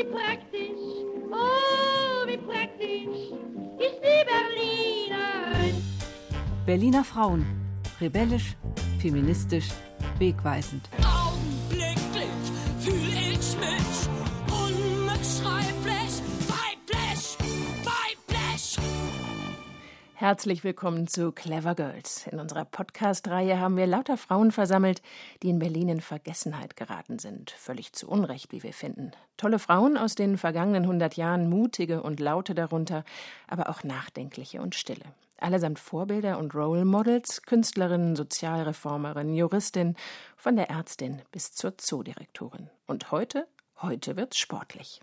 wie praktisch, oh, wie praktisch ist die Berlinerin. Berliner Frauen. Rebellisch, feministisch, wegweisend. Herzlich willkommen zu Clever Girls. In unserer Podcast-Reihe haben wir lauter Frauen versammelt, die in Berlin in Vergessenheit geraten sind. Völlig zu Unrecht, wie wir finden. Tolle Frauen aus den vergangenen 100 Jahren, mutige und laute darunter, aber auch nachdenkliche und stille. Allesamt Vorbilder und Role Models, Künstlerinnen, Sozialreformerin, Juristin, von der Ärztin bis zur Zoodirektorin. Und heute, heute wird's sportlich.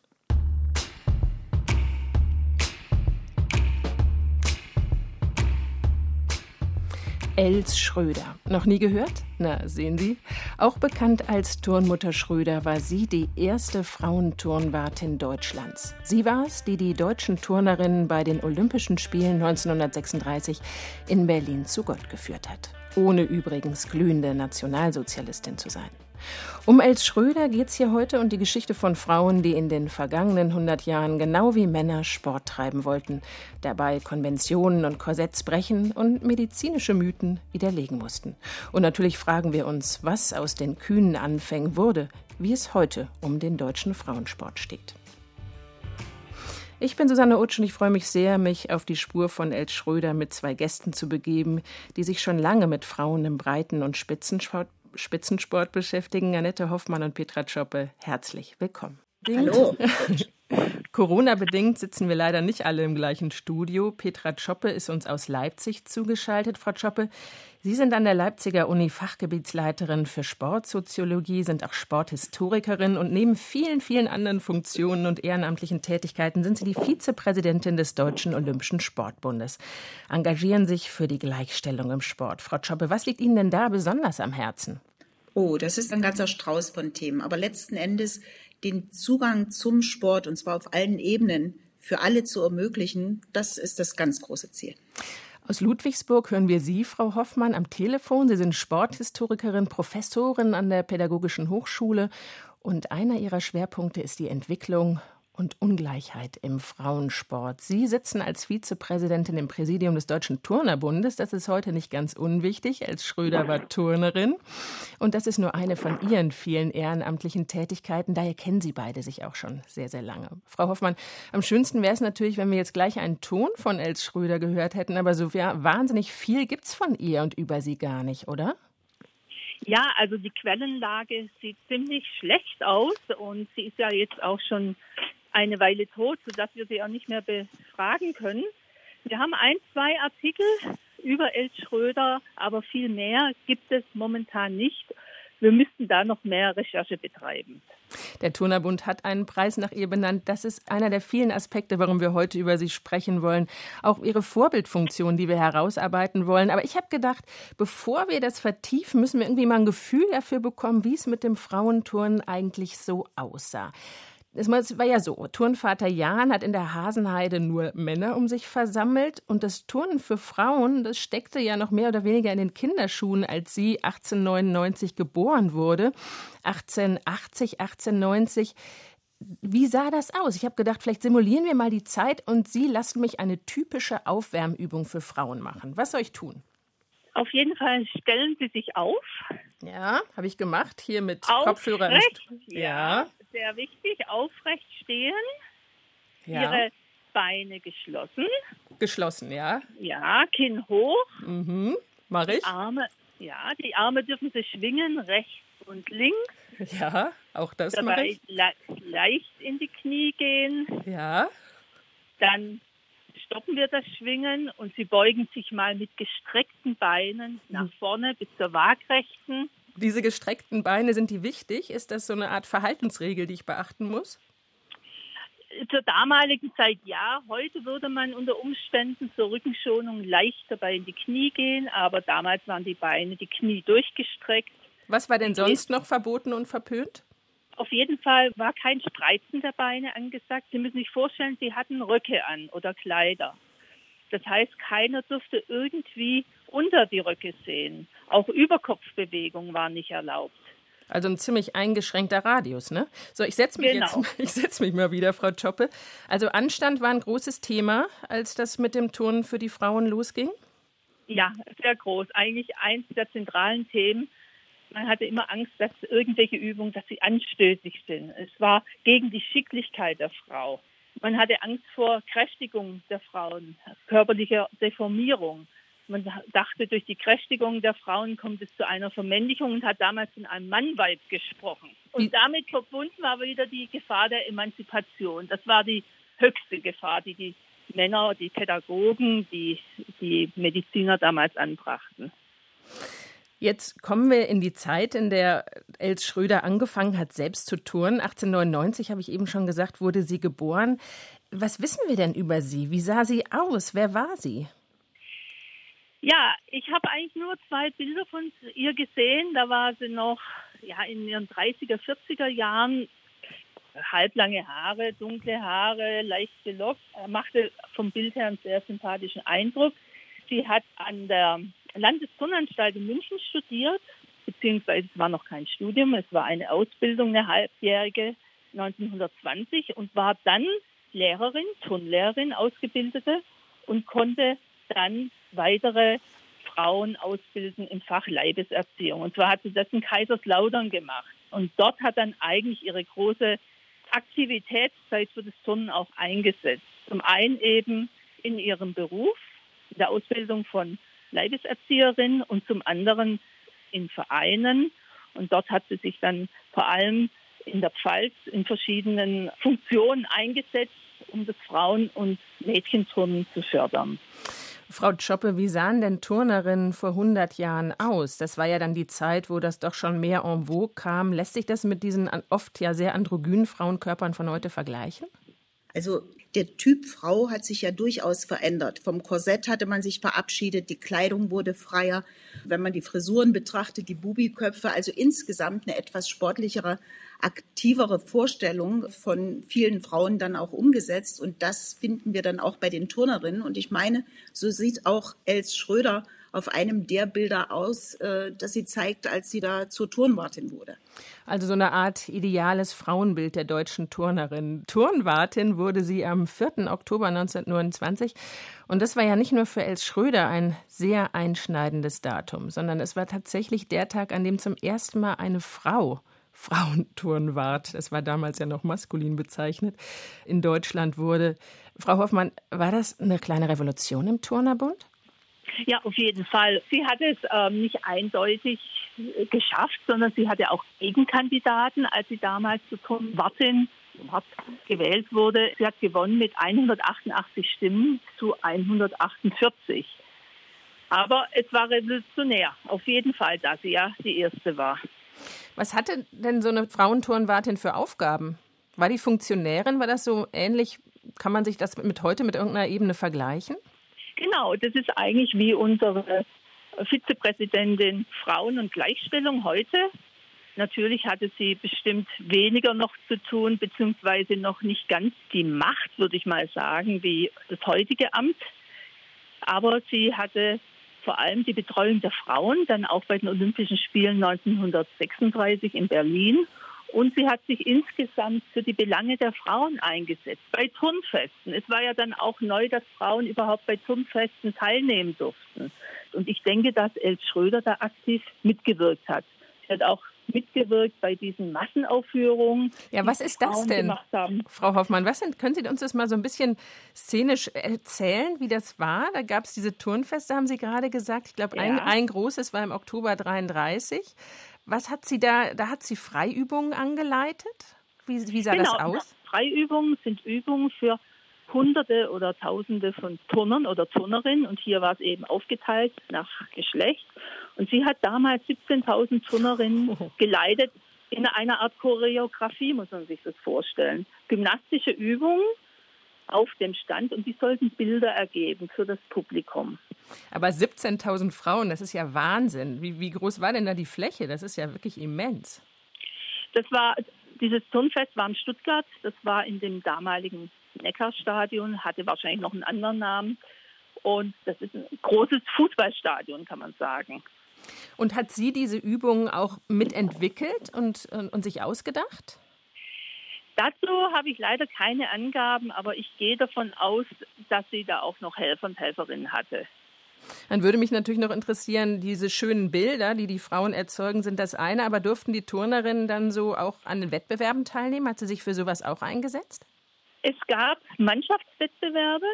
Els Schröder. Noch nie gehört? Na, sehen Sie. Auch bekannt als Turnmutter Schröder war sie die erste Frauenturnwartin Deutschlands. Sie war es, die die deutschen Turnerinnen bei den Olympischen Spielen 1936 in Berlin zu Gott geführt hat. Ohne übrigens glühende Nationalsozialistin zu sein. Um Els Schröder geht es hier heute und die Geschichte von Frauen, die in den vergangenen 100 Jahren genau wie Männer Sport treiben wollten, dabei Konventionen und Korsetts brechen und medizinische Mythen widerlegen mussten. Und natürlich fragen wir uns, was aus den kühnen Anfängen wurde, wie es heute um den deutschen Frauensport steht. Ich bin Susanne Utsch und ich freue mich sehr, mich auf die Spur von Els Schröder mit zwei Gästen zu begeben, die sich schon lange mit Frauen im Breiten- und Spitzensport Spitzensport beschäftigen. Annette Hoffmann und Petra Schoppe, herzlich willkommen. Hallo. Corona-bedingt sitzen wir leider nicht alle im gleichen Studio. Petra Schoppe ist uns aus Leipzig zugeschaltet. Frau Schoppe, Sie sind an der Leipziger Uni Fachgebietsleiterin für Sportsoziologie, sind auch Sporthistorikerin und neben vielen, vielen anderen Funktionen und ehrenamtlichen Tätigkeiten sind Sie die Vizepräsidentin des Deutschen Olympischen Sportbundes. Engagieren sich für die Gleichstellung im Sport. Frau Schoppe, was liegt Ihnen denn da besonders am Herzen? Oh, das ist ein ganzer Strauß von Themen. Aber letzten Endes den Zugang zum Sport, und zwar auf allen Ebenen, für alle zu ermöglichen, das ist das ganz große Ziel. Aus Ludwigsburg hören wir Sie, Frau Hoffmann, am Telefon. Sie sind Sporthistorikerin, Professorin an der Pädagogischen Hochschule und einer Ihrer Schwerpunkte ist die Entwicklung und Ungleichheit im Frauensport. Sie sitzen als Vizepräsidentin im Präsidium des Deutschen Turnerbundes. Das ist heute nicht ganz unwichtig, als Schröder war Turnerin. Und das ist nur eine von Ihren vielen ehrenamtlichen Tätigkeiten. Daher kennen Sie beide sich auch schon sehr, sehr lange. Frau Hoffmann, am schönsten wäre es natürlich, wenn wir jetzt gleich einen Ton von Els Schröder gehört hätten. Aber so wahnsinnig viel gibt es von ihr und über sie gar nicht, oder? Ja, also die Quellenlage sieht ziemlich schlecht aus und sie ist ja jetzt auch schon eine Weile tot, sodass wir sie auch nicht mehr befragen können. Wir haben ein, zwei Artikel über Els Schröder, aber viel mehr gibt es momentan nicht. Wir müssten da noch mehr Recherche betreiben. Der Turnerbund hat einen Preis nach ihr benannt. Das ist einer der vielen Aspekte, warum wir heute über sie sprechen wollen. Auch ihre Vorbildfunktion, die wir herausarbeiten wollen. Aber ich habe gedacht, bevor wir das vertiefen, müssen wir irgendwie mal ein Gefühl dafür bekommen, wie es mit dem Frauenturnen eigentlich so aussah. Es war ja so, Turnvater Jan hat in der Hasenheide nur Männer um sich versammelt und das Turnen für Frauen, das steckte ja noch mehr oder weniger in den Kinderschuhen, als sie 1899 geboren wurde. 1880, 1890. Wie sah das aus? Ich habe gedacht, vielleicht simulieren wir mal die Zeit und Sie lassen mich eine typische Aufwärmübung für Frauen machen. Was soll ich tun? Auf jeden Fall stellen Sie sich auf. Ja, habe ich gemacht, hier mit Aufrecht, Kopfhörer. Ja. ja sehr wichtig, aufrecht stehen, ja. ihre Beine geschlossen. Geschlossen, ja. Ja, Kinn hoch. Mhm, mach ich. Die Arme, ja, die Arme dürfen sich schwingen, rechts und links. Ja, auch das mache ich. Le leicht in die Knie gehen. Ja. Dann stoppen wir das Schwingen und Sie beugen sich mal mit gestreckten Beinen nach vorne bis zur Waagrechten. Diese gestreckten Beine, sind die wichtig? Ist das so eine Art Verhaltensregel, die ich beachten muss? Zur damaligen Zeit ja. Heute würde man unter Umständen zur Rückenschonung leicht dabei in die Knie gehen, aber damals waren die Beine, die Knie durchgestreckt. Was war denn sonst noch verboten und verpönt? Auf jeden Fall war kein Spreizen der Beine angesagt. Sie müssen sich vorstellen, sie hatten Röcke an oder Kleider. Das heißt, keiner durfte irgendwie unter die Röcke sehen. Auch Überkopfbewegung war nicht erlaubt. Also ein ziemlich eingeschränkter Radius, ne? So, ich setze mich Genau. jetzt, ich setze mich mal wieder, Frau Choppe. Also Anstand war ein großes Thema, als das mit dem Turnen für die Frauen losging. Ja, sehr groß. Eigentlich eins der zentralen Themen. Man hatte immer Angst, dass irgendwelche Übungen, dass sie anstößig sind. Es war gegen die Schicklichkeit der Frau. Man hatte Angst vor Kräftigung der Frauen, körperlicher Deformierung. Man dachte, durch die Kräftigung der Frauen kommt es zu einer Vermännlichung und hat damals in einem Mannweib gesprochen. Und damit verbunden war wieder die Gefahr der Emanzipation. Das war die höchste Gefahr, die die Männer, die Pädagogen, die, die Mediziner damals anbrachten. Jetzt kommen wir in die Zeit, in der Els Schröder angefangen hat, selbst zu turnen. 1899, habe ich eben schon gesagt, wurde sie geboren. Was wissen wir denn über sie? Wie sah sie aus? Wer war sie? Ja, ich habe eigentlich nur zwei Bilder von ihr gesehen. Da war sie noch ja, in ihren 30er, 40er Jahren. Halblange Haare, dunkle Haare, leicht gelockt. Er machte vom Bild her einen sehr sympathischen Eindruck. Sie hat an der Landesturnanstalt in München studiert, beziehungsweise es war noch kein Studium, es war eine Ausbildung, eine halbjährige 1920 und war dann Lehrerin, Turnlehrerin, Ausgebildete und konnte dann weitere Frauen ausbilden im Fach Leibeserziehung. Und zwar hat sie das in Kaiserslautern gemacht. Und dort hat dann eigentlich ihre große Aktivitätszeit für das Turnen auch eingesetzt. Zum einen eben in ihrem Beruf, in der Ausbildung von Leibeserzieherin und zum anderen in Vereinen. Und dort hat sie sich dann vor allem in der Pfalz in verschiedenen Funktionen eingesetzt, um das Frauen- und Mädchenturnen zu fördern. Frau Choppe, wie sahen denn Turnerinnen vor 100 Jahren aus? Das war ja dann die Zeit, wo das doch schon mehr en vogue kam. Lässt sich das mit diesen oft ja sehr androgynen Frauenkörpern von heute vergleichen? Also der Typ Frau hat sich ja durchaus verändert. Vom Korsett hatte man sich verabschiedet, die Kleidung wurde freier. Wenn man die Frisuren betrachtet, die Bubiköpfe, also insgesamt eine etwas sportlichere, aktivere Vorstellung von vielen Frauen dann auch umgesetzt. Und das finden wir dann auch bei den Turnerinnen. Und ich meine, so sieht auch Els Schröder auf einem der Bilder aus, äh, das sie zeigt, als sie da zur Turnwartin wurde. Also so eine Art ideales Frauenbild der deutschen Turnerin. Turnwartin wurde sie am 4. Oktober 1929. Und das war ja nicht nur für Els Schröder ein sehr einschneidendes Datum, sondern es war tatsächlich der Tag, an dem zum ersten Mal eine Frau Frauenturnwart, das war damals ja noch maskulin bezeichnet, in Deutschland wurde. Frau Hoffmann, war das eine kleine Revolution im Turnerbund? Ja, auf jeden Fall. Sie hat es ähm, nicht eindeutig äh, geschafft, sondern sie hatte auch Gegenkandidaten, als sie damals zur Turnwartin Wart gewählt wurde. Sie hat gewonnen mit 188 Stimmen zu 148. Aber es war revolutionär, auf jeden Fall, da sie ja die erste war. Was hatte denn so eine Frauenturnwartin für Aufgaben? War die Funktionärin? War das so ähnlich? Kann man sich das mit heute mit irgendeiner Ebene vergleichen? Genau, das ist eigentlich wie unsere Vizepräsidentin Frauen und Gleichstellung heute. Natürlich hatte sie bestimmt weniger noch zu tun, beziehungsweise noch nicht ganz die Macht, würde ich mal sagen, wie das heutige Amt. Aber sie hatte vor allem die Betreuung der Frauen, dann auch bei den Olympischen Spielen 1936 in Berlin. Und sie hat sich insgesamt für die Belange der Frauen eingesetzt, bei Turnfesten. Es war ja dann auch neu, dass Frauen überhaupt bei Turnfesten teilnehmen durften. Und ich denke, dass Els Schröder da aktiv mitgewirkt hat. Sie hat auch mitgewirkt bei diesen Massenaufführungen. Ja, was ist das Frauen denn? Frau Hoffmann, was sind, können Sie uns das mal so ein bisschen szenisch erzählen, wie das war? Da gab es diese Turnfeste, haben Sie gerade gesagt. Ich glaube, ein, Ja. ein großes war im Oktober 33. Was hat sie da, da hat sie Freiübungen angeleitet? Wie, wie sah das Genau, aus? Freiübungen sind Übungen für Hunderte oder Tausende von Turnern oder Turnerinnen. Und hier war es eben aufgeteilt nach Geschlecht. Und sie hat damals 17.000 Turnerinnen geleitet in einer Art Choreografie, muss man sich das vorstellen. Gymnastische Übungen auf dem Stand und die sollten Bilder ergeben für das Publikum. Aber 17.000 Frauen, das ist ja Wahnsinn. Wie, wie groß war denn da die Fläche? Das ist ja wirklich immens. Das war, dieses Turnfest war in Stuttgart, das war in dem damaligen Neckarstadion, hatte wahrscheinlich noch einen anderen Namen. Und das ist ein großes Fußballstadion, kann man sagen. Und hat sie diese Übung auch mitentwickelt und, und, und sich ausgedacht? Dazu habe ich leider keine Angaben, aber ich gehe davon aus, dass sie da auch noch Helfer und Helferinnen hatte. Dann würde mich natürlich noch interessieren, diese schönen Bilder, die die Frauen erzeugen, sind das eine, aber durften die Turnerinnen dann so auch an den Wettbewerben teilnehmen? Hat sie sich für sowas auch eingesetzt? Es gab Mannschaftswettbewerbe,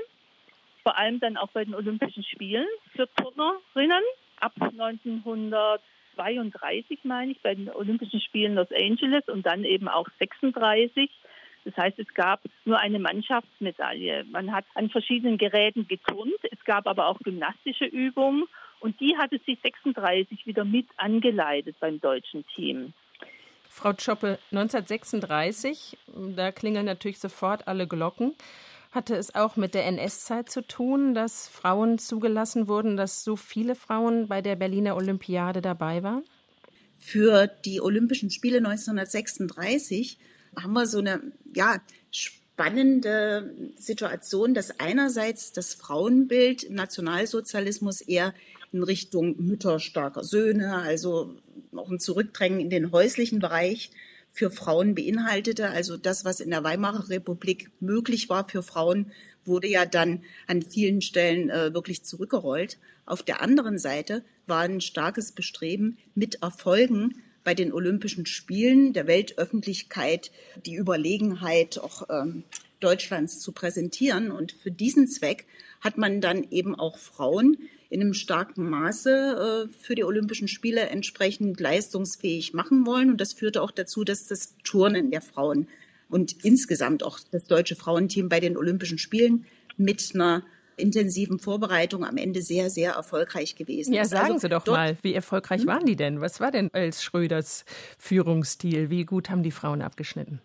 vor allem dann auch bei den Olympischen Spielen für Turnerinnen ab 1932, meine ich, bei den Olympischen Spielen Los Angeles und dann eben auch 36. Das heißt, es gab nur eine Mannschaftsmedaille. Man hat an verschiedenen Geräten geturnt. Es gab aber auch gymnastische Übungen und die hatte sie 36 wieder mit angeleitet beim deutschen Team. Frau Schoppe, 1936, da klingeln natürlich sofort alle Glocken. Hatte es auch mit der NS-Zeit zu tun, dass Frauen zugelassen wurden, dass so viele Frauen bei der Berliner Olympiade dabei waren? Für die Olympischen Spiele 1936 haben wir so eine ja, spannende Situation, dass einerseits das Frauenbild im Nationalsozialismus eher in Richtung mütterstarker Söhne, also auch ein Zurückdrängen in den häuslichen Bereich für Frauen beinhaltete. Also das, was in der Weimarer Republik möglich war für Frauen, wurde ja dann an vielen Stellen äh, wirklich zurückgerollt. Auf der anderen Seite war ein starkes Bestreben, mit Erfolgen bei den Olympischen Spielen der Weltöffentlichkeit die Überlegenheit auch ähm, Deutschlands zu präsentieren. Und für diesen Zweck hat man dann eben auch Frauen in einem starken Maße äh, für die Olympischen Spiele entsprechend leistungsfähig machen wollen. Und das führte auch dazu, dass das Turnen der Frauen und insgesamt auch das deutsche Frauenteam bei den Olympischen Spielen mit einer intensiven Vorbereitung am Ende sehr, sehr erfolgreich gewesen ja, sagen also Sie doch mal, wie erfolgreich hm? waren die denn? Was war denn Els Schröders Führungsstil? Wie gut haben die Frauen abgeschnitten?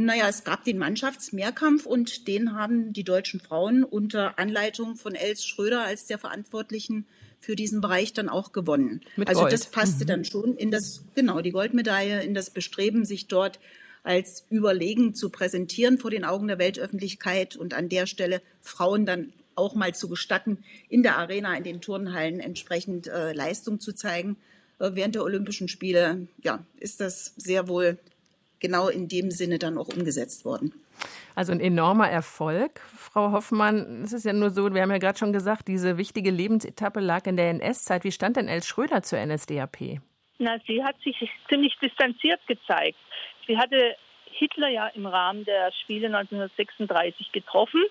Naja, es gab den Mannschaftsmehrkampf und den haben die deutschen Frauen unter Anleitung von Els Schröder als der Verantwortlichen für diesen Bereich dann auch gewonnen. Mit also Gold. das passte mhm. dann schon in das, genau, die Goldmedaille, in das Bestreben, sich dort als überlegen zu präsentieren vor den Augen der Weltöffentlichkeit und an der Stelle Frauen dann auch mal zu gestatten, in der Arena, in den Turnhallen entsprechend äh, Leistung zu zeigen. Äh, während der Olympischen Spiele, ja, ist das sehr wohl genau in dem Sinne dann auch umgesetzt worden. Also ein enormer Erfolg, Frau Hoffmann. Es ist ja nur so, wir haben ja gerade schon gesagt, diese wichtige Lebensetappe lag in der NS-Zeit. Wie stand denn Els Schröder zur NSDAP? Na, sie hat sich ziemlich distanziert gezeigt. Sie hatte Hitler ja im Rahmen der Spiele 1936 getroffen.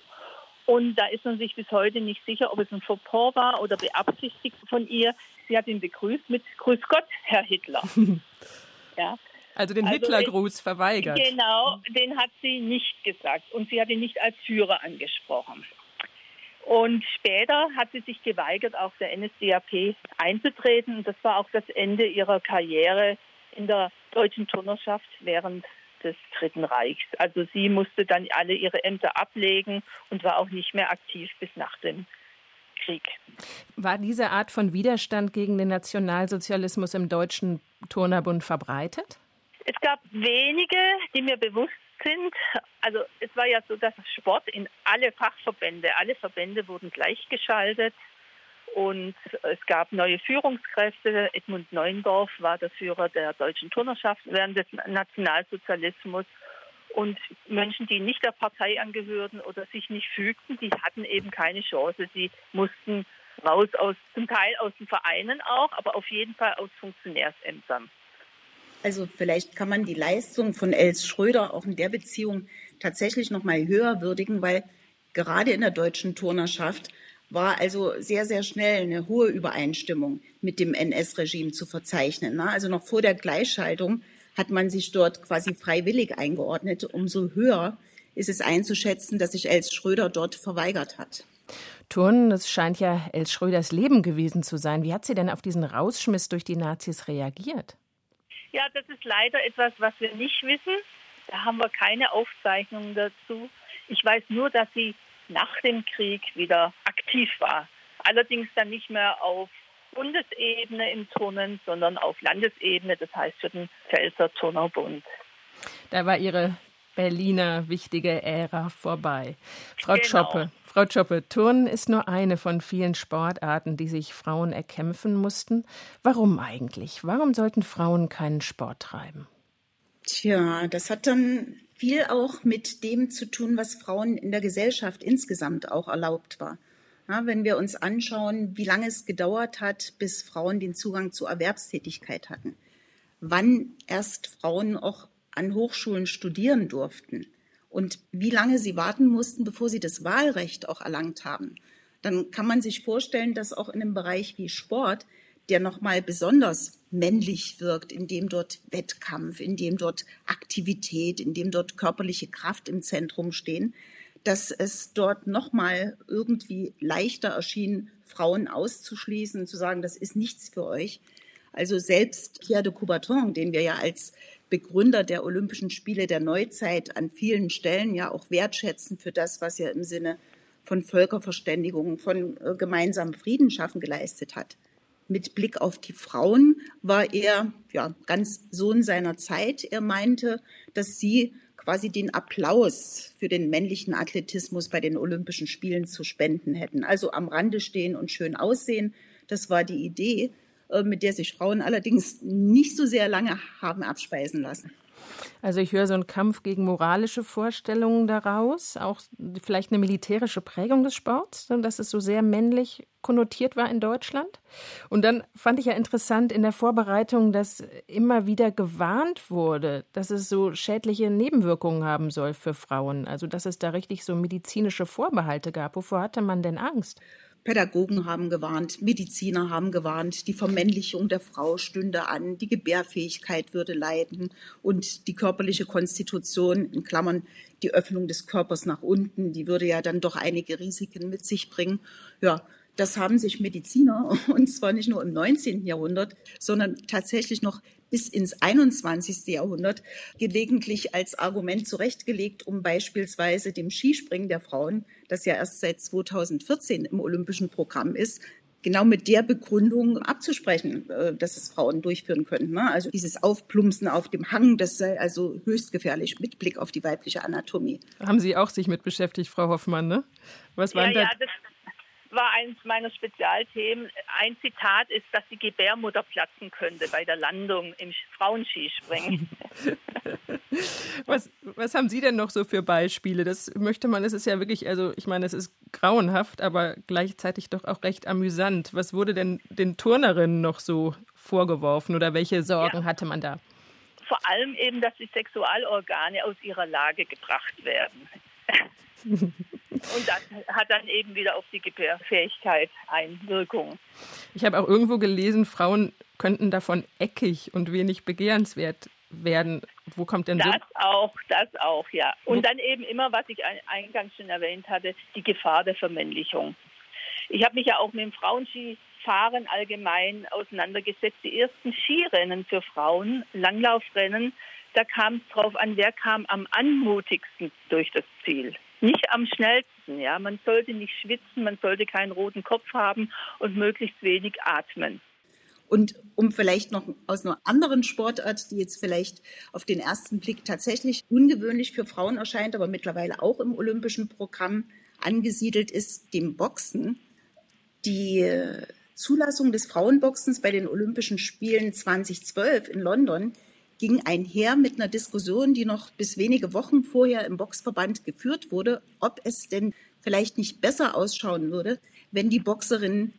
Und da ist man sich bis heute nicht sicher, ob es ein Fauxpas war oder beabsichtigt von ihr. Sie hat ihn begrüßt mit Grüß Gott, Herr Hitler. ja. Also den also Hitlergruß verweigert. Genau, den hat sie nicht gesagt und sie hat ihn nicht als Führer angesprochen. Und später hat sie sich geweigert, auf der NSDAP einzutreten. Und das war auch das Ende ihrer Karriere in der deutschen Turnerschaft während des Dritten Reichs. Also sie musste dann alle ihre Ämter ablegen und war auch nicht mehr aktiv bis nach dem Krieg. War diese Art von Widerstand gegen den Nationalsozialismus im Deutschen Turnerbund verbreitet? Es gab wenige, die mir bewusst sind. Also es war ja so, dass Sport in alle Fachverbände, alle Verbände wurden gleichgeschaltet und es gab neue Führungskräfte. Edmund Neuendorf war der Führer der deutschen Turnerschaft während des Nationalsozialismus. Und Menschen, die nicht der Partei angehörten oder sich nicht fügten, die hatten eben keine Chance. Sie mussten raus aus, zum Teil aus den Vereinen auch, aber auf jeden Fall aus Funktionärsämtern. Also vielleicht kann man die Leistung von Els Schröder auch in der Beziehung tatsächlich noch mal höher würdigen, weil gerade in der deutschen Turnerschaft war also sehr, sehr schnell eine hohe Übereinstimmung mit dem NS-Regime zu verzeichnen. Ne? Also noch vor der Gleichschaltung hat man sich dort quasi freiwillig eingeordnet. Umso höher ist es einzuschätzen, dass sich Els Schröder dort verweigert hat. Turnen, das scheint ja Els Schröders Leben gewesen zu sein. Wie hat sie denn auf diesen Rausschmiss durch die Nazis reagiert? Ja, das ist leider etwas, was wir nicht wissen. Da haben wir keine Aufzeichnungen dazu. Ich weiß nur, dass sie nach dem Krieg wieder aktiv war. Allerdings dann nicht mehr auf Bundesebene im Turnen, sondern auf Landesebene, das heißt für den Pfälzer Turnerbund. Da war ihre Berliner wichtige Ära vorbei. Frau Genau. Schoppe, Frau Schoppe, Turnen ist nur eine von vielen Sportarten, die sich Frauen erkämpfen mussten. Warum eigentlich? Warum sollten Frauen keinen Sport treiben? Tja, das hat dann viel auch mit dem zu tun, was Frauen in der Gesellschaft insgesamt auch erlaubt war. Ja, wenn wir uns anschauen, wie lange es gedauert hat, bis Frauen den Zugang zur Erwerbstätigkeit hatten, wann erst Frauen auch an Hochschulen studieren durften und wie lange sie warten mussten, bevor sie das Wahlrecht auch erlangt haben, dann kann man sich vorstellen, dass auch in einem Bereich wie Sport, der nochmal besonders männlich wirkt, in dem dort Wettkampf, in dem dort Aktivität, in dem dort körperliche Kraft im Zentrum stehen, dass es dort nochmal irgendwie leichter erschien, Frauen auszuschließen, zu sagen, das ist nichts für euch. Also selbst Pierre de Coubertin, den wir ja als Begründer der Olympischen Spiele der Neuzeit an vielen Stellen ja auch wertschätzen für das, was er im Sinne von Völkerverständigung, von äh, gemeinsamem Frieden schaffen geleistet hat. Mit Blick auf die Frauen war er ja ganz Sohn seiner Zeit. Er meinte, dass sie quasi den Applaus für den männlichen Athletismus bei den Olympischen Spielen zu spenden hätten. Also am Rande stehen und schön aussehen. Das war die Idee, mit der sich Frauen allerdings nicht so sehr lange haben abspeisen lassen. Also ich höre so einen Kampf gegen moralische Vorstellungen daraus, auch vielleicht eine militärische Prägung des Sports, dass es so sehr männlich konnotiert war in Deutschland. Und dann fand ich ja interessant in der Vorbereitung, dass immer wieder gewarnt wurde, dass es so schädliche Nebenwirkungen haben soll für Frauen. Also dass es da richtig so medizinische Vorbehalte gab. Wovor hatte man denn Angst? Pädagogen haben gewarnt, Mediziner haben gewarnt, die Vermännlichung der Frau stünde an, die Gebärfähigkeit würde leiden und die körperliche Konstitution, in Klammern die Öffnung des Körpers nach unten, die würde ja dann doch einige Risiken mit sich bringen. Ja, das haben sich Mediziner, und zwar nicht nur im 19. Jahrhundert, sondern tatsächlich noch bis ins 21. Jahrhundert gelegentlich als Argument zurechtgelegt, um beispielsweise dem Skispringen der Frauen, das ja erst seit 2014 im olympischen Programm ist, genau mit der Begründung abzusprechen, äh, dass es Frauen durchführen könnten. ne? Also dieses Aufplumpsen auf dem Hang, das sei also höchst gefährlich mit Blick auf die weibliche Anatomie. Haben Sie auch sich mit beschäftigt, Frau Hoffmann, ne? Was waren Ja, da? ja, das war eines meiner Spezialthemen. Ein Zitat ist, dass die Gebärmutter platzen könnte bei der Landung im Frauenskispringen. Was, was haben Sie denn noch so für Beispiele? Das möchte man, es ist ja wirklich, also ich meine, es ist grauenhaft, aber gleichzeitig doch auch recht amüsant. Was wurde denn den Turnerinnen noch so vorgeworfen oder welche Sorgen Ja. hatte man da? Vor allem eben, dass die Sexualorgane aus ihrer Lage gebracht werden. Und das hat dann eben wieder auf die Gebärfähigkeit Einwirkung. Ich habe auch irgendwo gelesen, Frauen könnten davon eckig und wenig begehrenswert werden. Wo kommt denn so? Das auch, das auch, ja. Und dann eben immer, was ich ein- eingangs schon erwähnt hatte, die Gefahr der Vermännlichung. Ich habe mich ja auch mit dem Frauenskifahren allgemein auseinandergesetzt. Die ersten Skirennen für Frauen, Langlaufrennen, da kam es drauf an, wer kam am anmutigsten durch das Ziel. Nicht am schnellsten, ja. Man sollte nicht schwitzen, man sollte keinen roten Kopf haben und möglichst wenig atmen. Und um vielleicht noch aus einer anderen Sportart, die jetzt vielleicht auf den ersten Blick tatsächlich ungewöhnlich für Frauen erscheint, aber mittlerweile auch im olympischen Programm angesiedelt ist, dem Boxen. Die äh, Zulassung des Frauenboxens bei den Olympischen Spielen 2012 in London ging einher mit einer Diskussion, die noch bis wenige Wochen vorher im Boxverband geführt wurde, ob es denn vielleicht nicht besser ausschauen würde, wenn die Boxerinnen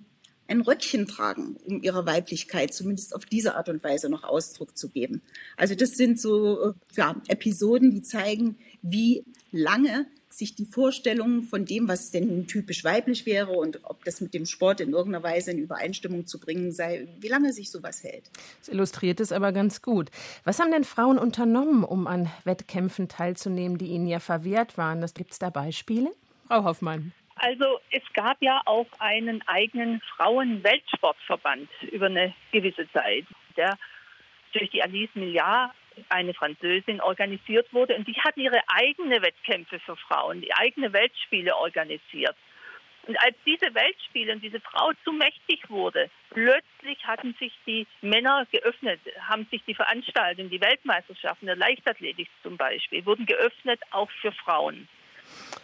ein Röckchen tragen, um ihrer Weiblichkeit zumindest auf diese Art und Weise noch Ausdruck zu geben. Also das sind so äh, ja, Episoden, die zeigen, wie lange sich die Vorstellung von dem, was denn typisch weiblich wäre und ob das mit dem Sport in irgendeiner Weise in Übereinstimmung zu bringen sei, wie lange sich sowas hält. Das illustriert es aber ganz gut. Was haben denn Frauen unternommen, um an Wettkämpfen teilzunehmen, die ihnen ja verwehrt waren? Gibt es da Beispiele? Frau Hoffmann. Also es gab ja auch einen eigenen Frauenweltsportverband über eine gewisse Zeit, der durch die Alice Millard, eine Französin, organisiert wurde. Und die hat ihre eigene Wettkämpfe für Frauen, die eigene Weltspiele organisiert. Und als diese Weltspiele und diese Frau zu mächtig wurde, plötzlich hatten sich die Männer geöffnet, haben sich die Veranstaltungen, die Weltmeisterschaften der Leichtathletik zum Beispiel, wurden geöffnet auch für Frauen.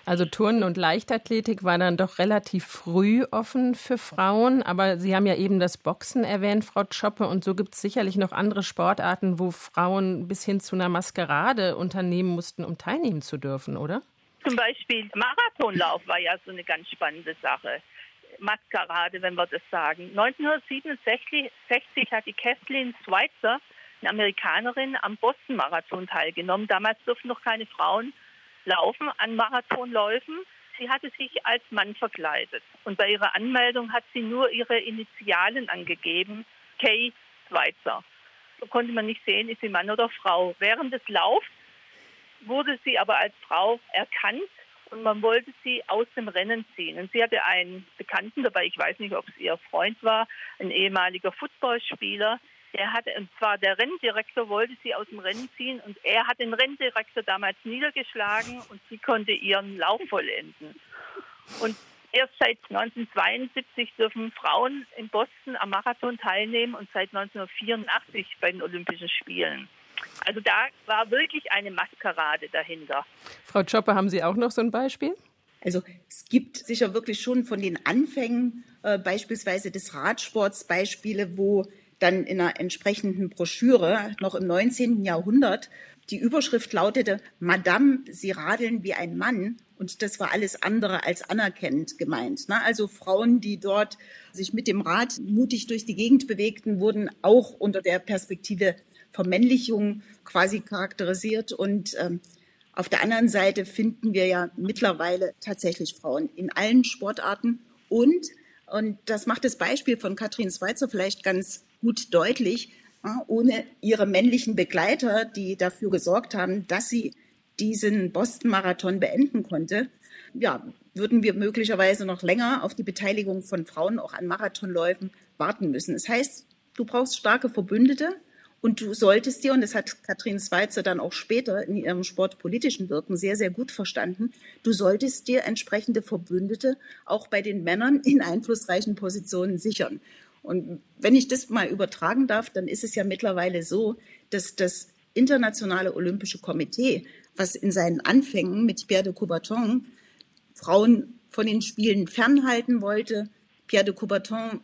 Also Turnen und Leichtathletik war dann doch relativ früh offen für Frauen. Aber Sie haben ja eben das Boxen erwähnt, Frau Schoppe. Und so gibt es sicherlich noch andere Sportarten, wo Frauen bis hin zu einer Maskerade unternehmen mussten, um teilnehmen zu dürfen, oder? Zum Beispiel Marathonlauf war ja so eine ganz spannende Sache. Maskerade, wenn wir das sagen. 1967 hat die Kathleen Schweitzer, eine Amerikanerin, am Boston-Marathon teilgenommen. Damals durften noch keine Frauen laufen an Marathonläufen. Sie hatte sich als Mann verkleidet. Und bei ihrer Anmeldung hat sie nur ihre Initialen angegeben, Kay Schweitzer. So konnte man nicht sehen, ist sie Mann oder Frau. Während des Laufs wurde sie aber als Frau erkannt und man wollte sie aus dem Rennen ziehen. Und sie hatte einen Bekannten dabei, ich weiß nicht, ob es ihr Freund war, ein ehemaliger Footballspieler. Der hatte, und zwar der Renndirektor wollte sie aus dem Rennen ziehen und er hat den Renndirektor damals niedergeschlagen und sie konnte ihren Lauf vollenden. Und erst seit 1972 dürfen Frauen in Boston am Marathon teilnehmen und seit 1984 bei den Olympischen Spielen. Also da war wirklich eine Maskerade dahinter. Frau Choppe, haben Sie auch noch so ein Beispiel? Also es gibt sicher wirklich schon von den Anfängen äh, beispielsweise des Radsports Beispiele, wo dann in einer entsprechenden Broschüre noch im 19. Jahrhundert die Überschrift lautete, Madame, Sie radeln wie ein Mann. Und das war alles andere als anerkennend gemeint. Ne? Also Frauen, die dort sich mit dem Rad mutig durch die Gegend bewegten, wurden auch unter der Perspektive Vermännlichung quasi charakterisiert. Und ähm, auf der anderen Seite finden wir ja mittlerweile tatsächlich Frauen in allen Sportarten. Und, und das macht das Beispiel von Katrin Schweizer vielleicht ganz gut deutlich, ohne ihre männlichen Begleiter, die dafür gesorgt haben, dass sie diesen Boston-Marathon beenden konnte, ja, würden wir möglicherweise noch länger auf die Beteiligung von Frauen auch an Marathonläufen warten müssen. Das heißt, du brauchst starke Verbündete, und du solltest dir, und das hat Katrin Schweizer dann auch später in ihrem sportpolitischen Wirken sehr, sehr gut verstanden, du solltest dir entsprechende Verbündete auch bei den Männern in einflussreichen Positionen sichern. Und wenn ich das mal übertragen darf, dann ist es ja mittlerweile so, dass das Internationale Olympische Komitee, was in seinen Anfängen mit Pierre de Coubertin Frauen von den Spielen fernhalten wollte, Pierre de Coubertin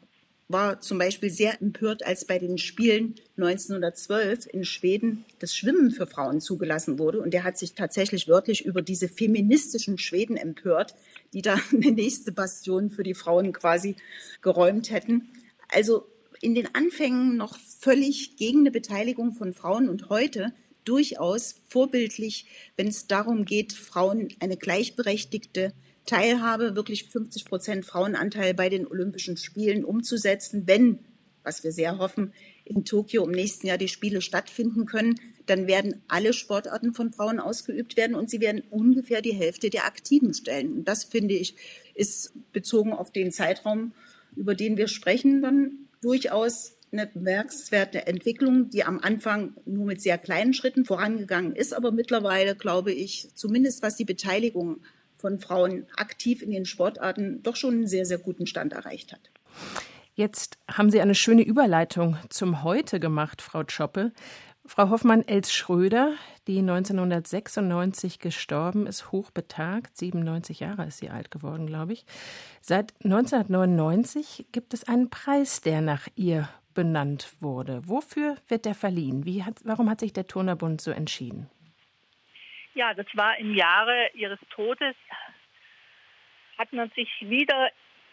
war zum Beispiel sehr empört, als bei den Spielen 1912 in Schweden das Schwimmen für Frauen zugelassen wurde. Und er hat sich tatsächlich wörtlich über diese feministischen Schweden empört, die da eine nächste Bastion für die Frauen quasi geräumt hätten. Also in den Anfängen noch völlig gegen eine Beteiligung von Frauen und heute durchaus vorbildlich, wenn es darum geht, Frauen eine gleichberechtigte Teilhabe, wirklich 50 Prozent Frauenanteil bei den Olympischen Spielen umzusetzen, wenn, was wir sehr hoffen, in Tokio im nächsten Jahr die Spiele stattfinden können, dann werden alle Sportarten von Frauen ausgeübt werden und sie werden ungefähr die Hälfte der Aktiven stellen. Und das finde ich, ist bezogen auf den Zeitraum, über den wir sprechen, dann durchaus eine bemerkenswerte Entwicklung, die am Anfang nur mit sehr kleinen Schritten vorangegangen ist, aber mittlerweile, glaube ich, zumindest was die Beteiligung von Frauen aktiv in den Sportarten doch schon einen sehr, sehr guten Stand erreicht hat. Jetzt haben Sie eine schöne Überleitung zum Heute gemacht, Frau Schoppe. Frau Hoffmann-Els Schröder, die 1996 gestorben ist, hochbetagt, 97 Jahre ist sie alt geworden, glaube ich. Seit 1999 gibt es einen Preis, der nach ihr benannt wurde. Wofür wird der verliehen? Hat, warum hat sich der Turnerbund so entschieden? Ja, das war im Jahre ihres Todes, hat man sich wieder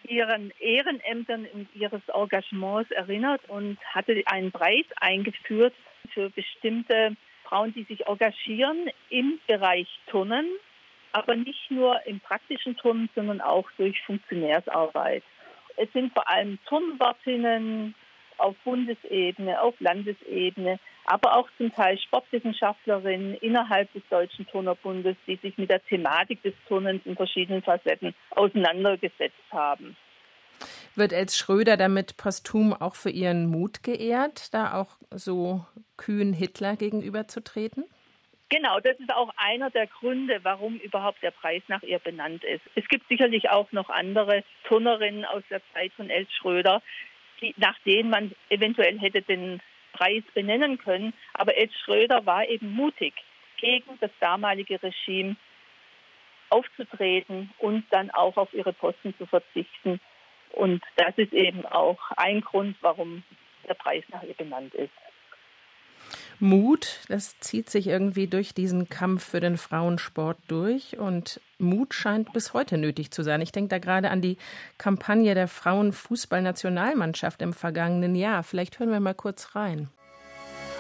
ihren Ehrenämtern und ihres Engagements erinnert und hatte einen Preis eingeführt für bestimmte Frauen, die sich engagieren im Bereich Turnen, aber nicht nur im praktischen Turnen, sondern auch durch Funktionärsarbeit. Es sind vor allem Turnwartinnen auf Bundesebene, auf Landesebene, aber auch zum Teil Sportwissenschaftlerinnen innerhalb des Deutschen Turnerbundes, die sich mit der Thematik des Turnens in verschiedenen Facetten auseinandergesetzt haben. Wird Els Schröder damit posthum auch für ihren Mut geehrt, da auch so kühn Hitler gegenüberzutreten? Genau, das ist auch einer der Gründe, warum überhaupt der Preis nach ihr benannt ist. Es gibt sicherlich auch noch andere Turnerinnen aus der Zeit von Els Schröder, die, nach denen man eventuell hätte den Preis benennen können. Aber Els Schröder war eben mutig, gegen das damalige Regime aufzutreten und dann auch auf ihre Posten zu verzichten. Und das ist eben auch ein Grund, warum der Preis nach ihr benannt ist. Mut, das zieht sich irgendwie durch diesen Kampf für den Frauensport durch und Mut scheint bis heute nötig zu sein. Ich denke da gerade an die Kampagne der Frauenfußballnationalmannschaft im vergangenen Jahr. Vielleicht hören wir mal kurz rein.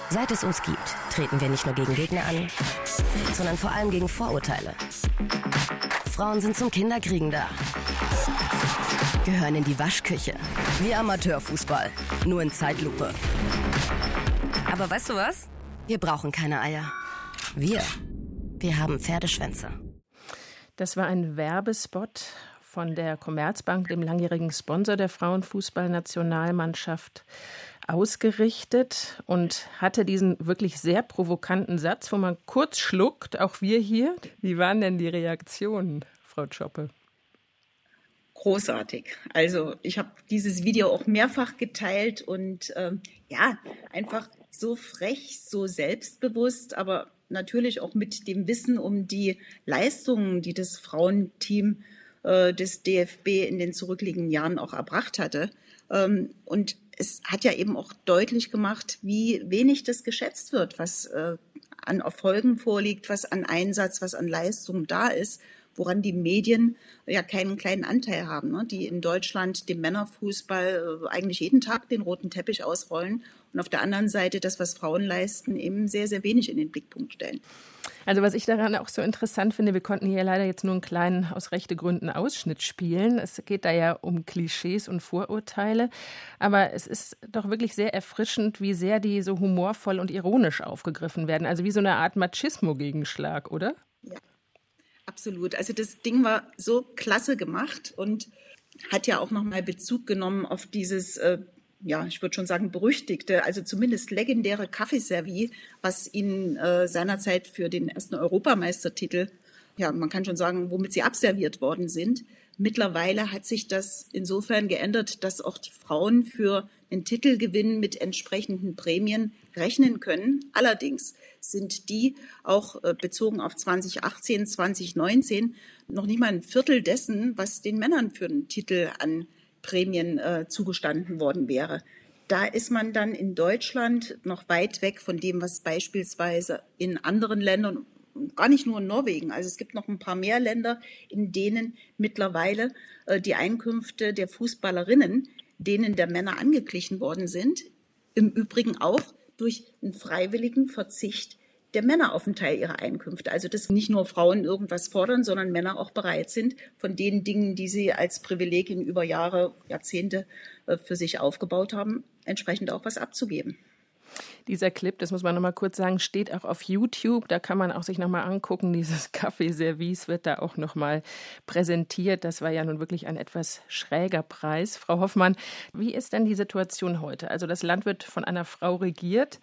Seit es uns gibt, treten wir nicht nur gegen Gegner an, sondern vor allem gegen Vorurteile. Frauen sind zum Kinderkriegen da, gehören in die Waschküche, wie Amateurfußball, nur in Zeitlupe. Aber weißt du was? Wir brauchen keine Eier. Wir, wir haben Pferdeschwänze. Das war ein Werbespot von der Commerzbank, dem langjährigen Sponsor der Frauenfußballnationalmannschaft, ausgerichtet und hatte diesen wirklich sehr provokanten Satz, wo man kurz schluckt, auch wir hier. Wie waren denn die Reaktionen, Frau Schoppe? Großartig. Also ich habe dieses Video auch mehrfach geteilt und ähm, ja, einfach so frech, so selbstbewusst, aber natürlich auch mit dem Wissen um die Leistungen, die das Frauenteam äh, des DFB in den zurückliegenden Jahren auch erbracht hatte. Ähm, und es hat ja eben auch deutlich gemacht, wie wenig das geschätzt wird, was äh, an Erfolgen vorliegt, was an Einsatz, was an Leistung da ist woran die Medien ja keinen kleinen Anteil haben, ne? die in Deutschland dem Männerfußball äh, eigentlich jeden Tag den roten Teppich ausrollen und auf der anderen Seite das, was Frauen leisten, eben sehr, sehr wenig in den Blickpunkt stellen. Also was ich daran auch so interessant finde, wir konnten hier leider jetzt nur einen kleinen aus rechte Gründen Ausschnitt spielen. Es geht da ja um Klischees und Vorurteile, aber es ist doch wirklich sehr erfrischend, wie sehr die so humorvoll und ironisch aufgegriffen werden. Also wie so eine Art Machismo-Gegenschlag, oder? Ja, Absolut. Also das Ding war so klasse gemacht und hat ja auch nochmal Bezug genommen auf dieses, äh, ja, ich würde schon sagen, berüchtigte, also zumindest legendäre Kaffeeservie, was ihnen äh, seinerzeit für den ersten Europameistertitel, ja, man kann schon sagen, womit sie abserviert worden sind. Mittlerweile hat sich das insofern geändert, dass auch die Frauen für einen Titelgewinn mit entsprechenden Prämien rechnen können. Allerdings sind die auch äh, bezogen auf 2018, 2019 noch nicht mal ein Viertel dessen, was den Männern für einen Titel an Prämien äh, zugestanden worden wäre. Da ist man dann in Deutschland noch weit weg von dem, was beispielsweise in anderen Ländern gar nicht nur in Norwegen. Also es gibt noch ein paar mehr Länder, in denen mittlerweile äh, die Einkünfte der Fußballerinnen denen der Männer angeglichen worden sind. Im Übrigen auch durch einen freiwilligen Verzicht der Männer auf einen Teil ihrer Einkünfte. Also dass nicht nur Frauen irgendwas fordern, sondern Männer auch bereit sind, von den Dingen, die sie als Privilegien über Jahre, Jahrzehnte äh, für sich aufgebaut haben, entsprechend auch was abzugeben. Dieser Clip, das muss man noch mal kurz sagen, steht auch auf YouTube. Da kann man auch sich noch mal angucken. Dieses Kaffeeservice wird da auch noch mal präsentiert. Das war ja nun wirklich ein etwas schräger Preis. Frau Hoffmann, wie ist denn die Situation heute? Also das Land wird von einer Frau regiert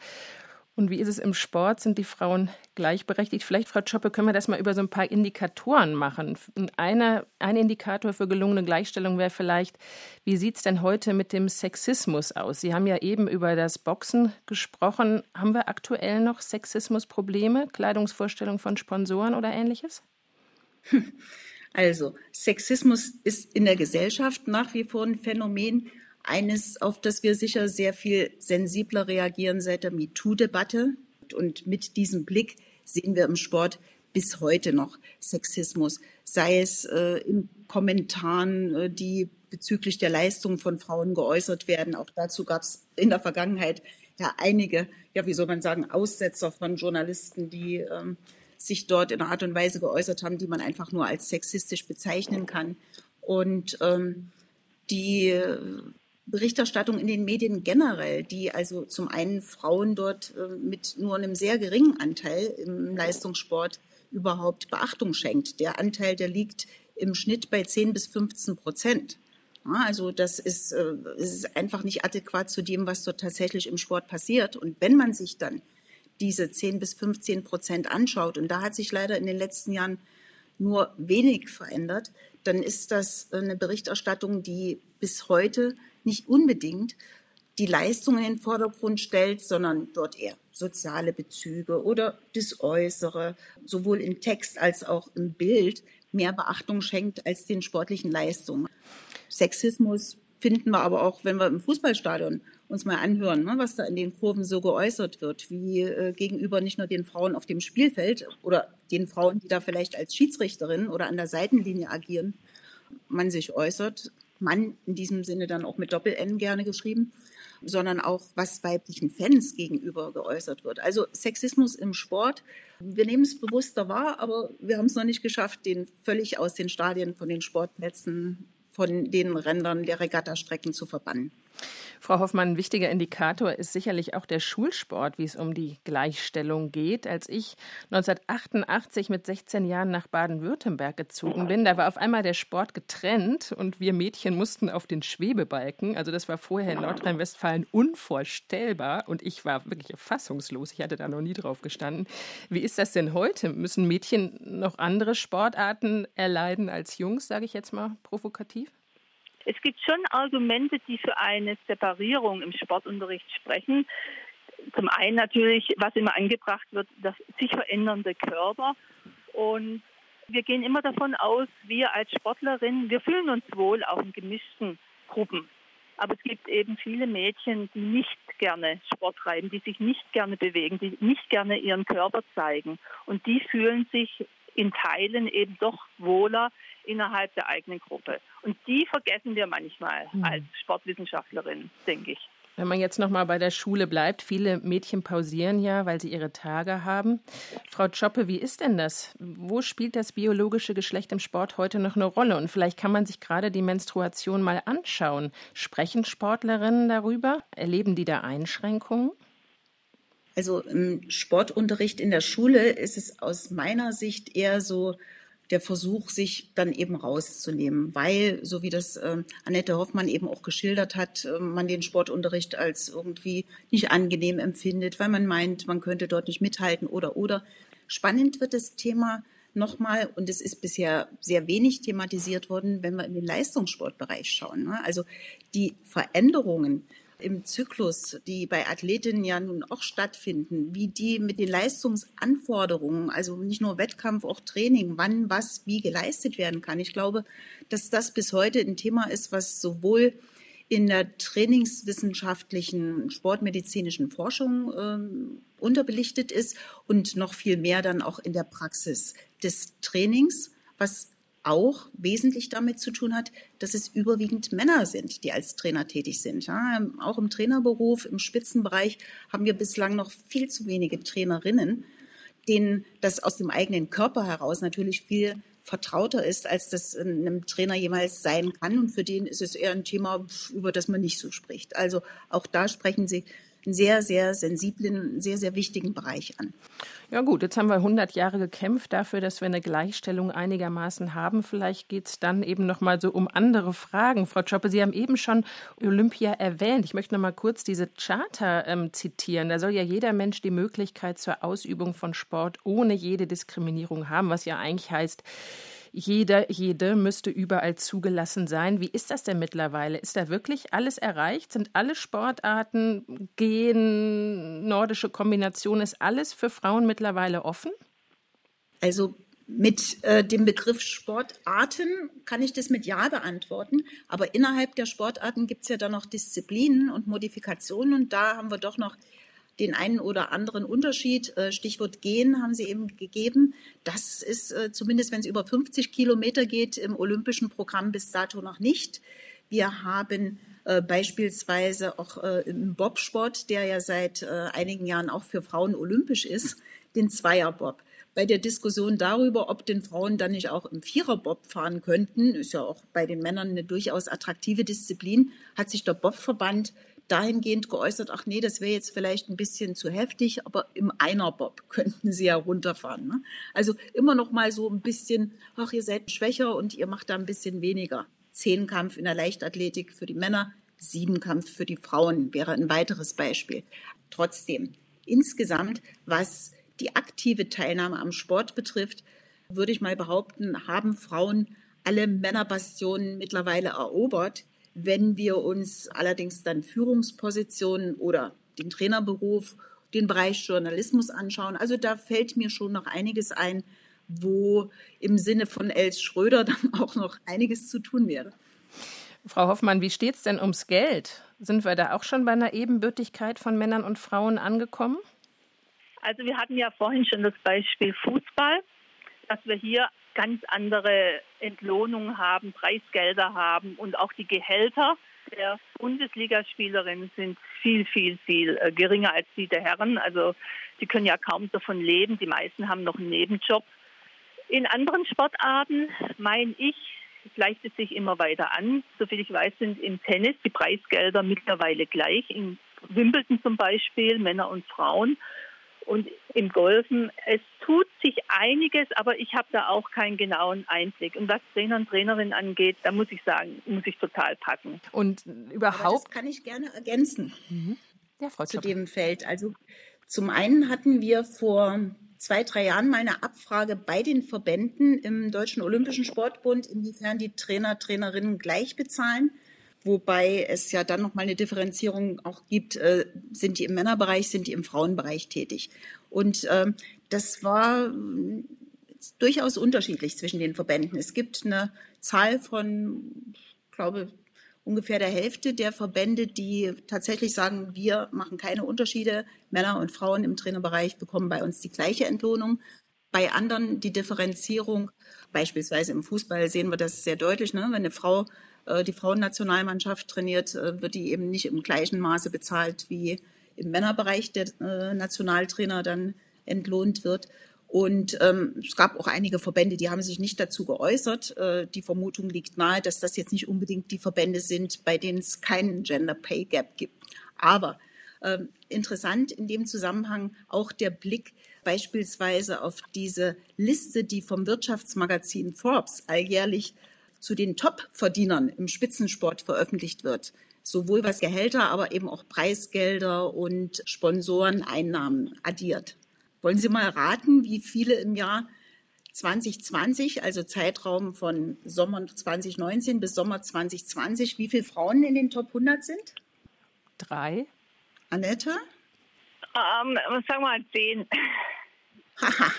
und wie ist es im Sport? Sind die Frauen gleichberechtigt? Vielleicht, Frau Schoppe, können wir das mal über so ein paar Indikatoren machen. Einer, ein Indikator für gelungene Gleichstellung wäre vielleicht, wie sieht es denn heute mit dem Sexismus aus? Sie haben ja eben über das Boxen gesprochen. Haben wir aktuell noch Sexismusprobleme, Kleidungsvorstellungen von Sponsoren oder ähnliches? Also, Sexismus ist in der Gesellschaft nach wie vor ein Phänomen eines, auf das wir sicher sehr viel sensibler reagieren seit der MeToo-Debatte. Und mit diesem Blick sehen wir im Sport bis heute noch Sexismus, sei es äh, in Kommentaren, äh, die bezüglich der Leistung von Frauen geäußert werden. Auch dazu gab es in der Vergangenheit ja einige, ja, wie soll man sagen, Aussetzer von Journalisten, die ähm, sich dort in einer Art und Weise geäußert haben, die man einfach nur als sexistisch bezeichnen kann. Und ähm, die Berichterstattung in den Medien generell, die also zum einen Frauen dort äh, mit nur einem sehr geringen Anteil im Leistungssport überhaupt Beachtung schenkt. Der Anteil, der liegt im Schnitt bei 10 bis 15 Prozent. Also das ist, äh, ist einfach nicht adäquat zu dem, was dort tatsächlich im Sport passiert. Und wenn man sich dann diese 10 bis 15 Prozent anschaut, und da hat sich leider in den letzten Jahren nur wenig verändert, dann ist das eine Berichterstattung, die bis heute nicht unbedingt die Leistung in den Vordergrund stellt, sondern dort eher soziale Bezüge oder das Äußere, sowohl im Text als auch im Bild, mehr Beachtung schenkt als den sportlichen Leistungen. Sexismus finden wir aber auch, wenn wir im Fußballstadion uns mal anhören, ne, was da in den Kurven so geäußert wird, wie äh, gegenüber nicht nur den Frauen auf dem Spielfeld oder den Frauen, die da vielleicht als Schiedsrichterin oder an der Seitenlinie agieren, man sich äußert. Mann in diesem Sinne dann auch mit Doppel-N gerne geschrieben, sondern auch, was weiblichen Fans gegenüber geäußert wird. Also Sexismus im Sport, wir nehmen es bewusster wahr, aber wir haben es noch nicht geschafft, den völlig aus den Stadien, von den Sportplätzen, von den Rändern der Regattastrecken zu verbannen. Frau Hoffmann, ein wichtiger Indikator ist sicherlich auch der Schulsport, wie es um die Gleichstellung geht. Als ich 1988 mit 16 Jahren nach Baden-Württemberg gezogen bin, da war auf einmal der Sport getrennt und wir Mädchen mussten auf den Schwebebalken. Also das war vorher in Nordrhein-Westfalen unvorstellbar und ich war wirklich fassungslos. Ich hatte da noch nie drauf gestanden. Wie ist das denn heute? Müssen Mädchen noch andere Sportarten erleiden als Jungs, sage ich jetzt mal provokativ? Es gibt schon Argumente, die für eine Separierung im Sportunterricht sprechen. Zum einen natürlich, was immer angebracht wird, das sich verändernde Körper. Und wir gehen immer davon aus, wir als Sportlerinnen, wir fühlen uns wohl auch in gemischten Gruppen. Aber es gibt eben viele Mädchen, die nicht gerne Sport treiben, die sich nicht gerne bewegen, die nicht gerne ihren Körper zeigen. Und die fühlen sich in Teilen eben doch wohler innerhalb der eigenen Gruppe. Und die vergessen wir manchmal mhm. als Sportwissenschaftlerin, denke ich. Wenn man jetzt noch mal bei der Schule bleibt, viele Mädchen pausieren ja, weil sie ihre Tage haben. Frau Choppe, wie ist denn das? Wo spielt das biologische Geschlecht im Sport heute noch eine Rolle? Und vielleicht kann man sich gerade die Menstruation mal anschauen. Sprechen Sportlerinnen darüber? Erleben die da Einschränkungen? Also im Sportunterricht in der Schule ist es aus meiner Sicht eher so der Versuch, sich dann eben rauszunehmen, weil, so wie das äh, Annette Hoffmann eben auch geschildert hat, äh, man den Sportunterricht als irgendwie nicht angenehm empfindet, weil man meint, man könnte dort nicht mithalten oder oder. Spannend wird das Thema nochmal, und es ist bisher sehr wenig thematisiert worden, wenn wir in den Leistungssportbereich schauen. Ne? Also die Veränderungen, im Zyklus, die bei Athletinnen ja nun auch stattfinden, wie die mit den Leistungsanforderungen, also nicht nur Wettkampf, auch Training, wann was wie geleistet werden kann. Ich glaube, dass das bis heute ein Thema ist, was sowohl in der trainingswissenschaftlichen, sportmedizinischen Forschung ähm, unterbelichtet ist und noch viel mehr dann auch in der Praxis des Trainings, was auch wesentlich damit zu tun hat, dass es überwiegend Männer sind, die als Trainer tätig sind. Ja, auch im Trainerberuf, im Spitzenbereich haben wir bislang noch viel zu wenige Trainerinnen, denen das aus dem eigenen Körper heraus natürlich viel vertrauter ist, als das einem Trainer jemals sein kann. Und für den ist es eher ein Thema, über das man nicht so spricht. Also auch da sprechen Sie einen sehr, sehr sensiblen, sehr, sehr wichtigen Bereich an. Ja gut, jetzt haben wir 100 Jahre gekämpft dafür, dass wir eine Gleichstellung einigermaßen haben. Vielleicht geht es dann eben noch mal so um andere Fragen. Frau Choppe, Sie haben eben schon Olympia erwähnt. Ich möchte noch mal kurz diese Charta ähm, zitieren. Da soll ja jeder Mensch die Möglichkeit zur Ausübung von Sport ohne jede Diskriminierung haben, was ja eigentlich heißt, jeder, jede müsste überall zugelassen sein. Wie ist das denn mittlerweile? Ist da wirklich alles erreicht? Sind alle Sportarten, Gehen, nordische Kombination, ist alles für Frauen mittlerweile offen? Also mit äh, dem Begriff Sportarten kann ich das mit Ja beantworten. Aber innerhalb der Sportarten gibt es ja dann noch Disziplinen und Modifikationen. Und da haben wir doch noch den einen oder anderen Unterschied. Äh, Stichwort Gehen haben Sie eben gegeben. Das ist äh, zumindest, wenn es über 50 Kilometer geht, im olympischen Programm bis dato noch nicht. Wir haben äh, beispielsweise auch im Bobsport, der ja seit einigen Jahren auch für Frauen olympisch ist, den Zweierbob. Bei der Diskussion darüber, ob den Frauen dann nicht auch im Viererbob fahren könnten, ist ja auch bei den Männern eine durchaus attraktive Disziplin, hat sich der Bobverband dahingehend geäußert, ach nee, das wäre jetzt vielleicht ein bisschen zu heftig, aber im Einerbob könnten sie ja runterfahren. Ne? Also immer noch mal so ein bisschen, ach, ihr seid schwächer und ihr macht da ein bisschen weniger. Zehnkampf in der Leichtathletik für die Männer, Siebenkampf für die Frauen wäre ein weiteres Beispiel. Trotzdem, insgesamt, was die aktive Teilnahme am Sport betrifft, würde ich mal behaupten, haben Frauen alle Männerbastionen mittlerweile erobert. Wenn wir uns allerdings dann Führungspositionen oder den Trainerberuf, den Bereich Journalismus anschauen, also da fällt mir schon noch einiges ein, wo im Sinne von Els Schröder dann auch noch einiges zu tun wäre. Frau Hoffmann, wie steht es denn ums Geld? Sind wir da auch schon bei einer Ebenbürtigkeit von Männern und Frauen angekommen? Also wir hatten ja vorhin schon das Beispiel Fußball, dass wir hier ganz andere Entlohnungen haben, Preisgelder haben und auch die Gehälter der Bundesligaspielerinnen sind viel, viel, viel äh, geringer als die der Herren. Also die können ja kaum davon leben. Die meisten haben noch einen Nebenjob. In anderen Sportarten meine ich, gleicht es sich immer weiter an. Soviel ich weiß, sind im Tennis die Preisgelder mittlerweile gleich. In Wimbledon zum Beispiel, Männer und Frauen. Und im Golfen, es tut sich einiges, aber ich habe da auch keinen genauen Einblick. Und was Trainer und Trainerinnen angeht, da muss ich sagen, muss ich total packen. Und überhaupt. Aber das kann ich gerne ergänzen mhm. ja, Frau zu dem Feld. Also zum einen hatten wir vor zwei, drei Jahren mal eine Abfrage bei den Verbänden im Deutschen Olympischen Sportbund, inwiefern die Trainer, Trainerinnen gleich bezahlen. Wobei es ja dann nochmal eine Differenzierung auch gibt, äh, sind die im Männerbereich, sind die im Frauenbereich tätig. Und äh, das war äh, durchaus unterschiedlich zwischen den Verbänden. Es gibt eine Zahl von, ich glaube, ungefähr der Hälfte der Verbände, die tatsächlich sagen, wir machen keine Unterschiede. Männer und Frauen im Trainerbereich bekommen bei uns die gleiche Entlohnung. Bei anderen die Differenzierung, beispielsweise im Fußball sehen wir das sehr deutlich. Ne? Wenn eine Frau die Frauennationalmannschaft trainiert, äh, wird die eben nicht im gleichen Maße bezahlt wie im Männerbereich der äh, Nationaltrainer dann entlohnt wird. Und ähm, es gab auch einige Verbände, die haben sich nicht dazu geäußert. Äh, die Vermutung liegt nahe, dass das jetzt nicht unbedingt die Verbände sind, bei denen es keinen Gender Pay Gap gibt. Aber äh, interessant in dem Zusammenhang auch der Blick beispielsweise auf diese Liste, die vom Wirtschaftsmagazin Forbes alljährlich zu den Top-Verdienern im Spitzensport veröffentlicht wird. Sowohl was Gehälter, aber eben auch Preisgelder und Sponsoreneinnahmen addiert. Wollen Sie mal raten, wie viele im Jahr 2020, also Zeitraum von Sommer 2019 bis Sommer 2020, wie viele Frauen in den Top 100 sind? Drei. Annette? Ähm, sagen wir mal zehn. Haha,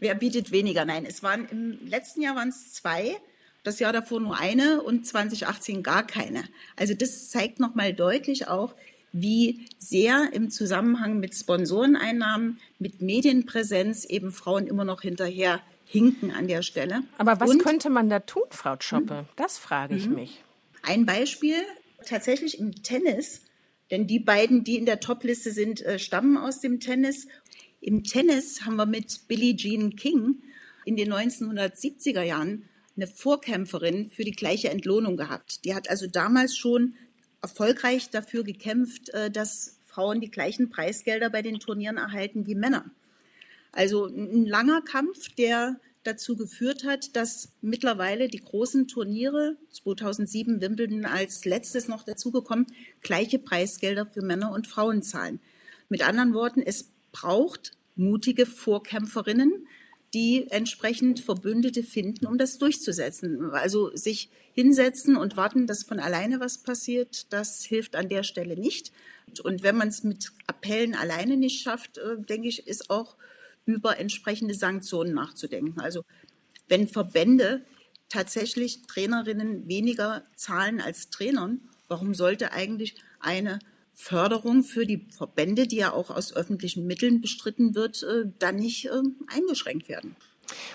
wer bietet weniger? Nein, es waren im letzten Jahr waren es zwei, das Jahr davor nur eine und 2018 gar keine. Also das zeigt nochmal deutlich auch, wie sehr im Zusammenhang mit Sponsoreneinnahmen, mit Medienpräsenz eben Frauen immer noch hinterher hinken an der Stelle. Aber was Und, könnte man da tun, Frau Schoppe? Das frage ich mhm. mich. Ein Beispiel tatsächlich im Tennis, denn die beiden, die in der Topliste sind, äh, stammen aus dem Tennis. Im Tennis haben wir mit Billie Jean King in den 1970er Jahren eine Vorkämpferin für die gleiche Entlohnung gehabt. Die hat also damals schon erfolgreich dafür gekämpft, äh, dass Frauen die gleichen Preisgelder bei den Turnieren erhalten wie Männer. Also ein langer Kampf, der dazu geführt hat, dass mittlerweile die großen Turniere, 2007 Wimbledon als letztes noch dazugekommen, gleiche Preisgelder für Männer und Frauen zahlen. Mit anderen Worten, es braucht mutige Vorkämpferinnen, die entsprechend Verbündete finden, um das durchzusetzen. Also sich hinsetzen und warten, dass von alleine was passiert, das hilft an der Stelle nicht. Und wenn man es mit Appellen alleine nicht schafft, äh, denke ich, ist auch über entsprechende Sanktionen nachzudenken. Also wenn Verbände tatsächlich Trainerinnen weniger zahlen als Trainern, warum sollte eigentlich eine Förderung für die Verbände, die ja auch aus öffentlichen Mitteln bestritten wird, äh, dann nicht äh, eingeschränkt werden.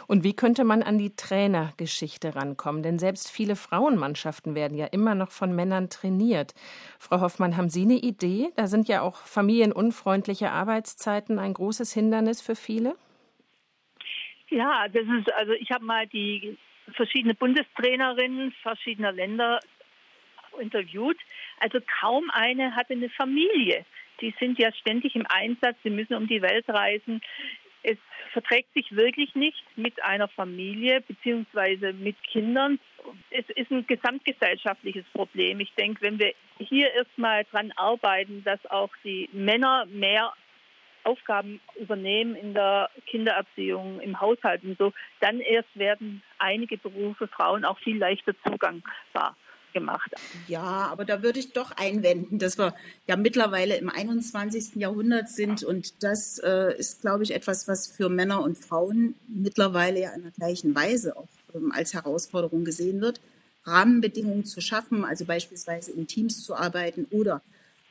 Und wie könnte man an die Trainergeschichte rankommen? Denn selbst viele Frauenmannschaften werden ja immer noch von Männern trainiert. Frau Hoffmann, haben Sie eine Idee? Da sind ja auch familienunfreundliche Arbeitszeiten ein großes Hindernis für viele. Ja, das ist also ich habe mal die verschiedene Bundestrainerinnen verschiedener Länder interviewt. Also kaum eine hatte eine Familie. Die sind ja ständig im Einsatz, sie müssen um die Welt reisen. Es verträgt sich wirklich nicht mit einer Familie beziehungsweise mit Kindern. Es ist ein gesamtgesellschaftliches Problem. Ich denke, wenn wir hier erstmal dran arbeiten, dass auch die Männer mehr Aufgaben übernehmen in der Kindererziehung, im Haushalt und so, dann erst werden einige Berufe Frauen auch viel leichter zugangbar gemacht. Ja, aber da würde ich doch einwenden, dass wir ja mittlerweile im 21. Jahrhundert sind und das äh, ist, glaube ich, etwas, was für Männer und Frauen mittlerweile ja in der gleichen Weise auch ähm, als Herausforderung gesehen wird. Rahmenbedingungen zu schaffen, also beispielsweise in Teams zu arbeiten oder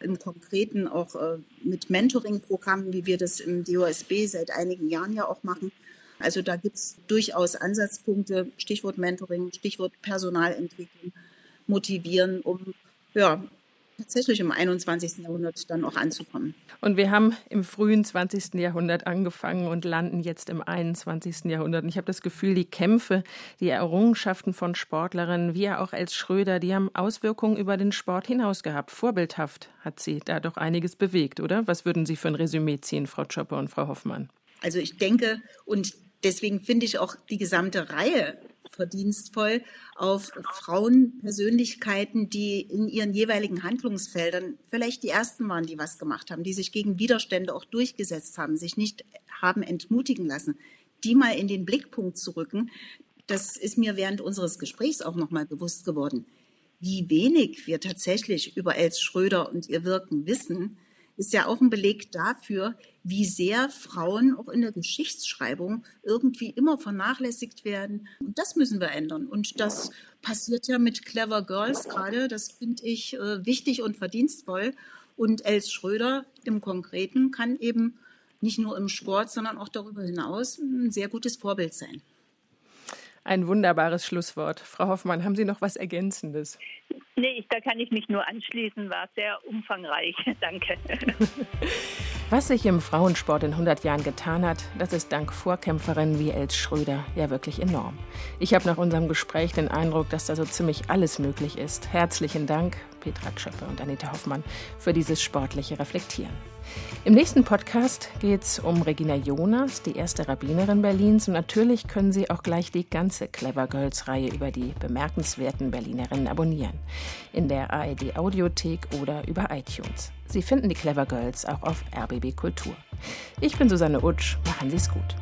im Konkreten auch äh, mit Mentoring-Programmen, wie wir das im DOSB seit einigen Jahren ja auch machen. Also da gibt es durchaus Ansatzpunkte, Stichwort Mentoring, Stichwort Personalentwicklung motivieren, um ja, tatsächlich im 21. Jahrhundert dann auch anzukommen. Und wir haben im frühen 20. Jahrhundert angefangen und landen jetzt im 21. Jahrhundert. Und ich habe das Gefühl, die Kämpfe, die Errungenschaften von Sportlerinnen, wie ja auch als Schröder, die haben Auswirkungen über den Sport hinaus gehabt. Vorbildhaft hat sie da doch einiges bewegt, oder? Was würden Sie für ein Resümee ziehen, Frau Chopper und Frau Hoffmann? Also ich denke, und deswegen finde ich auch die gesamte Reihe verdienstvoll auf Frauenpersönlichkeiten, die in ihren jeweiligen Handlungsfeldern vielleicht die ersten waren, die was gemacht haben, die sich gegen Widerstände auch durchgesetzt haben, sich nicht haben entmutigen lassen, die mal in den Blickpunkt zu rücken. Das ist mir während unseres Gesprächs auch noch mal bewusst geworden. Wie wenig wir tatsächlich über Els Schröder und ihr Wirken wissen, ist ja auch ein Beleg dafür, wie sehr Frauen auch in der Geschichtsschreibung irgendwie immer vernachlässigt werden. Und das müssen wir ändern. Und das passiert ja mit Clever Girls gerade. Das finde ich äh, wichtig und verdienstvoll. Und Els Schröder im Konkreten kann eben nicht nur im Sport, sondern auch darüber hinaus ein sehr gutes Vorbild sein. Ein wunderbares Schlusswort. Frau Hoffmann, haben Sie noch was Ergänzendes? Nee, da kann ich mich nur anschließen, war sehr umfangreich. Danke. Was sich im Frauensport in 100 Jahren getan hat, das ist dank Vorkämpferinnen wie Els Schröder ja wirklich enorm. Ich habe nach unserem Gespräch den Eindruck, dass da so ziemlich alles möglich ist. Herzlichen Dank, Petra Tschöppe und Anita Hoffmann, für dieses sportliche Reflektieren. Im nächsten Podcast geht es um Regina Jonas, die erste Rabbinerin Berlins. Und natürlich können Sie auch gleich die ganze Clever Girls-Reihe über die bemerkenswerten Berlinerinnen abonnieren. In der ARD Audiothek oder über iTunes. Sie finden die Clever Girls auch auf RBB Kultur. Ich bin Susanne Utsch. Machen Sie es gut.